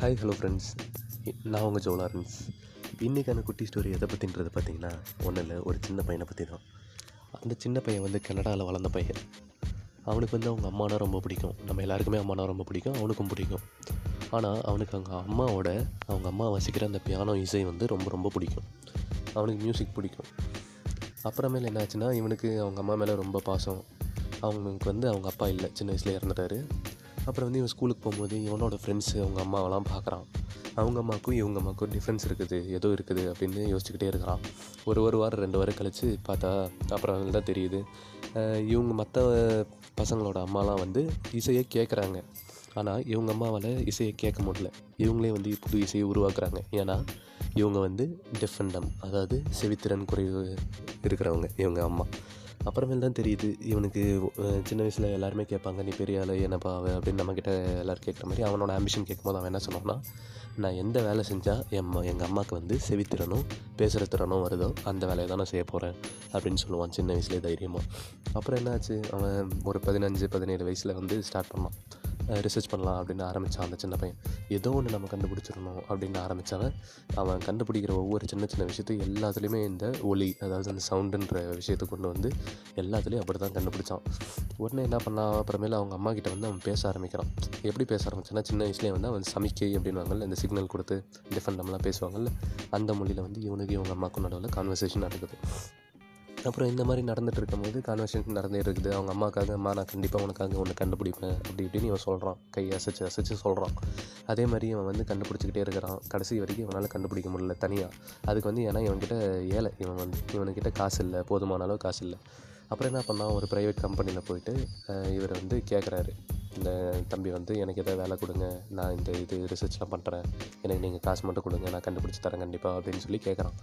Hi hello friends நான் உங்கள் ஜோலாரன்ஸ் இன்றைக்கான குட்டி ஸ்டோரி எதை பற்றின்றது பார்த்தீங்கன்னா ஒன்றும் இல்லை ஒரு சின்ன பையனை பற்றி தான் அந்த சின்ன பையன் வந்து கனடாவில் வளர்ந்த பையன். அவனுக்கு வந்து அவங்க அம்மானா ரொம்ப பிடிக்கும். நம்ம எல்லாருக்குமே அம்மானா ரொம்ப பிடிக்கும் அவனுக்கும் பிடிக்கும். ஆனால் அவனுக்கு அவங்க அம்மாவோட அவங்க அம்மா வசிக்கிற அந்த பியானோ இசை வந்து ரொம்ப ரொம்ப பிடிக்கும். அவனுக்கு மியூசிக் பிடிக்கும். அப்புறமேல என்ன ஆச்சுன்னா இவனுக்கு அவங்க அம்மா மேலே ரொம்ப பாசம். அவங்களுக்கு வந்து அவங்க அப்பா இல்லை சின்ன வயசில் இறந்துட்டாரு. அப்புறம் வந்து இவன் ஸ்கூலுக்கு போகும்போது இவனோட ஃப்ரெண்ட்ஸு அவங்க அம்மாவெல்லாம் பார்க்குறான். அவங்க அம்மாவுக்கும் இவங்க அம்மாவுக்கும் டிஃப்ரென்ஸ் இருக்குது ஏதோ இருக்குது அப்படின்னு யோசிச்சுக்கிட்டே இருக்கிறான். ஒரு ஒரு வாரம் ரெண்டு வாரம் கழித்து பார்த்தா அப்புறம் தான் தெரியுது. இவங்க மற்ற பசங்களோட அம்மாலாம் வந்து இசையை கேட்குறாங்க ஆனால் இவங்க அம்மாவால் இசையை கேட்க முடியல. இவங்களே வந்து புது இசையை உருவாக்குறாங்க. ஏன்னா இவங்க வந்து டிஃபெண்டம் அதாவது செவித்திறன் குறைவு இருக்கிறவங்க இவங்க அம்மா. அப்புறமேல் தான் தெரியுது இவனுக்கு சின்ன வயசில் எல்லாருமே கேட்பாங்க நீ பெரிய ஆளு என்னப்பா அவன் அப்படின்னு நம்மக்கிட்ட எல்லோரும் கேட்குற மாதிரி அவனோட ஆம்பிஷன் கேட்கும்போது அவன் என்ன சொன்னான்னா நான் எந்த வேலை செஞ்சால் என் எங்கள் அம்மாவுக்கு வந்து செவித்திறனும் பேசுகிற திறனும் வருதோ அந்த வேலையை தான் நான் செய்ய போகிறேன் அப்படின்னு சொல்லுவான் சின்ன வயசுலேயே தைரியமாக அப்புறம் என்னாச்சு அவன் ஒரு பதினஞ்சு பதினேழு வயசில் வந்து ஸ்டார்ட் பண்ணான். ரிசர்ச் பண்ணலாம் அப்படின்னு ஆரம்பித்தான் அந்த சின்ன பையன். ஏதோ ஒன்று நம்ம கண்டுபிடிச்சிடணும் அப்படின்னு ஆரம்பித்தவன் அவன் கண்டுபிடிக்கிற ஒவ்வொரு சின்ன சின்ன விஷயத்தையும் எல்லாத்துலேயுமே இந்த ஒலி அதாவது அந்த சவுண்டுன்ற விஷயத்தை கொண்டு வந்து எல்லாத்துலேயும் அப்படி தான் கண்டுபிடிச்சான். உடனே என்ன பண்ணான் அப்புறமேல அவங்க அம்மா கிட்ட வந்து அவன் பேச ஆரம்பிக்கிறான். எப்படி பேச ஆரம்பிச்சான்னா சின்ன வயசுலேயே வந்து அவன் சமிக்கை அப்படின்வாங்கல்ல இந்த சிக்னல் கொடுத்து டிஃபன் நம்மளாம் பேசுவாங்கல்ல அந்த மொழியில் வந்து இவனுக்கு இவங்க அம்மாவுக்கும் நடுவில் கான்வர்சேஷன் நடக்குது. அப்புறம் இந்த மாதிரி நடந்துட்டு இருக்கும்போது கான்வர்சேஷன் நடந்துட்டு இருக்குது. அவங்க அம்மாக்காக அம்மா நான் கண்டிப்பாக உனக்காக ஒன்று கண்டுபிடிப்பேன். அப்படி இப்படின்னு இவன் சொல்கிறான் கை அசைச்சு அசைச்சு சொல்கிறான் அதே மாதிரி இவன் வந்து கண்டுபிடிச்சிக்கிட்டே இருக்கிறான். கடைசி வரைக்கும் இவனால் கண்டுபிடிக்க முடியல தனியாக அதுக்கு வந்து ஏன்னா இவன்கிட்ட ஏழை. இவன் வந்து இவனுக்கிட்ட காசு இல்லை. போதுமான அளவு காசு இல்லை. அப்புறம் என்ன பண்ணான்? ஒரு ப்ரைவேட் கம்பெனியில் போயிட்டு இவர் வந்து கேட்குறாரு இந்த தம்பி வந்து எனக்கு எதாவது வேலை கொடுங்க. நான் இந்த இது ரிசர்ச்லாம் பண்ணுறேன் எனக்கு நீங்கள் காசு மட்டும் கொடுங்க. நான் கண்டுபிடிச்சி தரேன் கண்டிப்பாக அப்படின்னு சொல்லி கேட்குறான்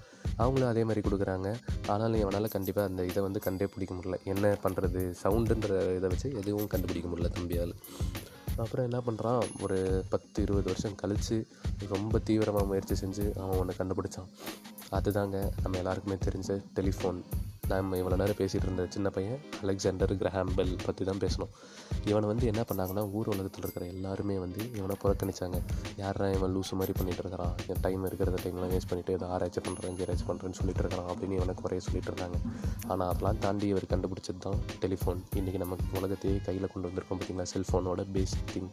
அவங்களும் அதே மாதிரி கொடுக்குறாங்க. ஆனாலும் இவனால் கண்டிப்பாக அந்த இதை வந்து கண்டே பிடிக்க முடியல. என்ன பண்ணுறது சவுண்டுன்ற இதை வச்சு எதுவும் கண்டுபிடிக்க முடியல தம்பியால். அப்புறம் என்ன பண்ணுறான் ஒரு பத்து இருபது வருஷம் கழித்து ரொம்ப தீவிரமாக முயற்சி செஞ்சு அவன் ஒன்று கண்டுபிடிச்சான். அதுதாங்க நம்ம எல்லாருக்குமே தெரிஞ்ச டெலிஃபோன் நம்ம இவ்வளோ நேரம் பேசிகிட்டு இருந்த சின்ன பையன் அலெக்சாண்டர் கிரஹாம்பெல் பற்றி தான் பேசணும். இவனை வந்து என்ன பண்ணாங்கன்னா ஊர் உலகத்தில் இருக்கிற எல்லாருமே வந்து இவனை புறக்கணிச்சாங்க. யாரா இவன் லூஸ் மாதிரி பண்ணிகிட்டு இருக்கிறான்? என் டைம் இருக்கிறத டைம்லாம் வேஸ்ட் பண்ணிட்டு ஏதோ ஆராய்ச்சி பண்ணுறேன் ஆராய்ச்சி பண்ணுறேன்னு சொல்லிட்டு இருக்கிறான் அப்படின்னு இவனை குறைய சொல்லிட்டு இருந்தாங்க. ஆனால் அதெல்லாம் தாண்டி இவர் கண்டுபிடிச்சது தான் டெலிஃபோன் இன்றைக்கி நமக்கு உலகத்தையே கையில் கொண்டு வந்திருக்கோம் பார்த்தீங்களா செல்ஃபோனோட பேசிக் திங்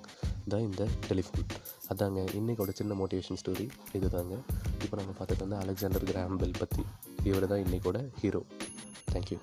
தான் இந்த டெலிஃபோன் அதாங்க இன்றைக்கோட சின்ன மோட்டிவேஷன் ஸ்டோரி இதுதாங்க. இப்போ நம்ம பார்த்துட்டு வந்து அலெக்சாண்டர் கிராம்பெல் பற்றி இவர் தான் இன்றைக்கூட ஹீரோ தேங்க்யூ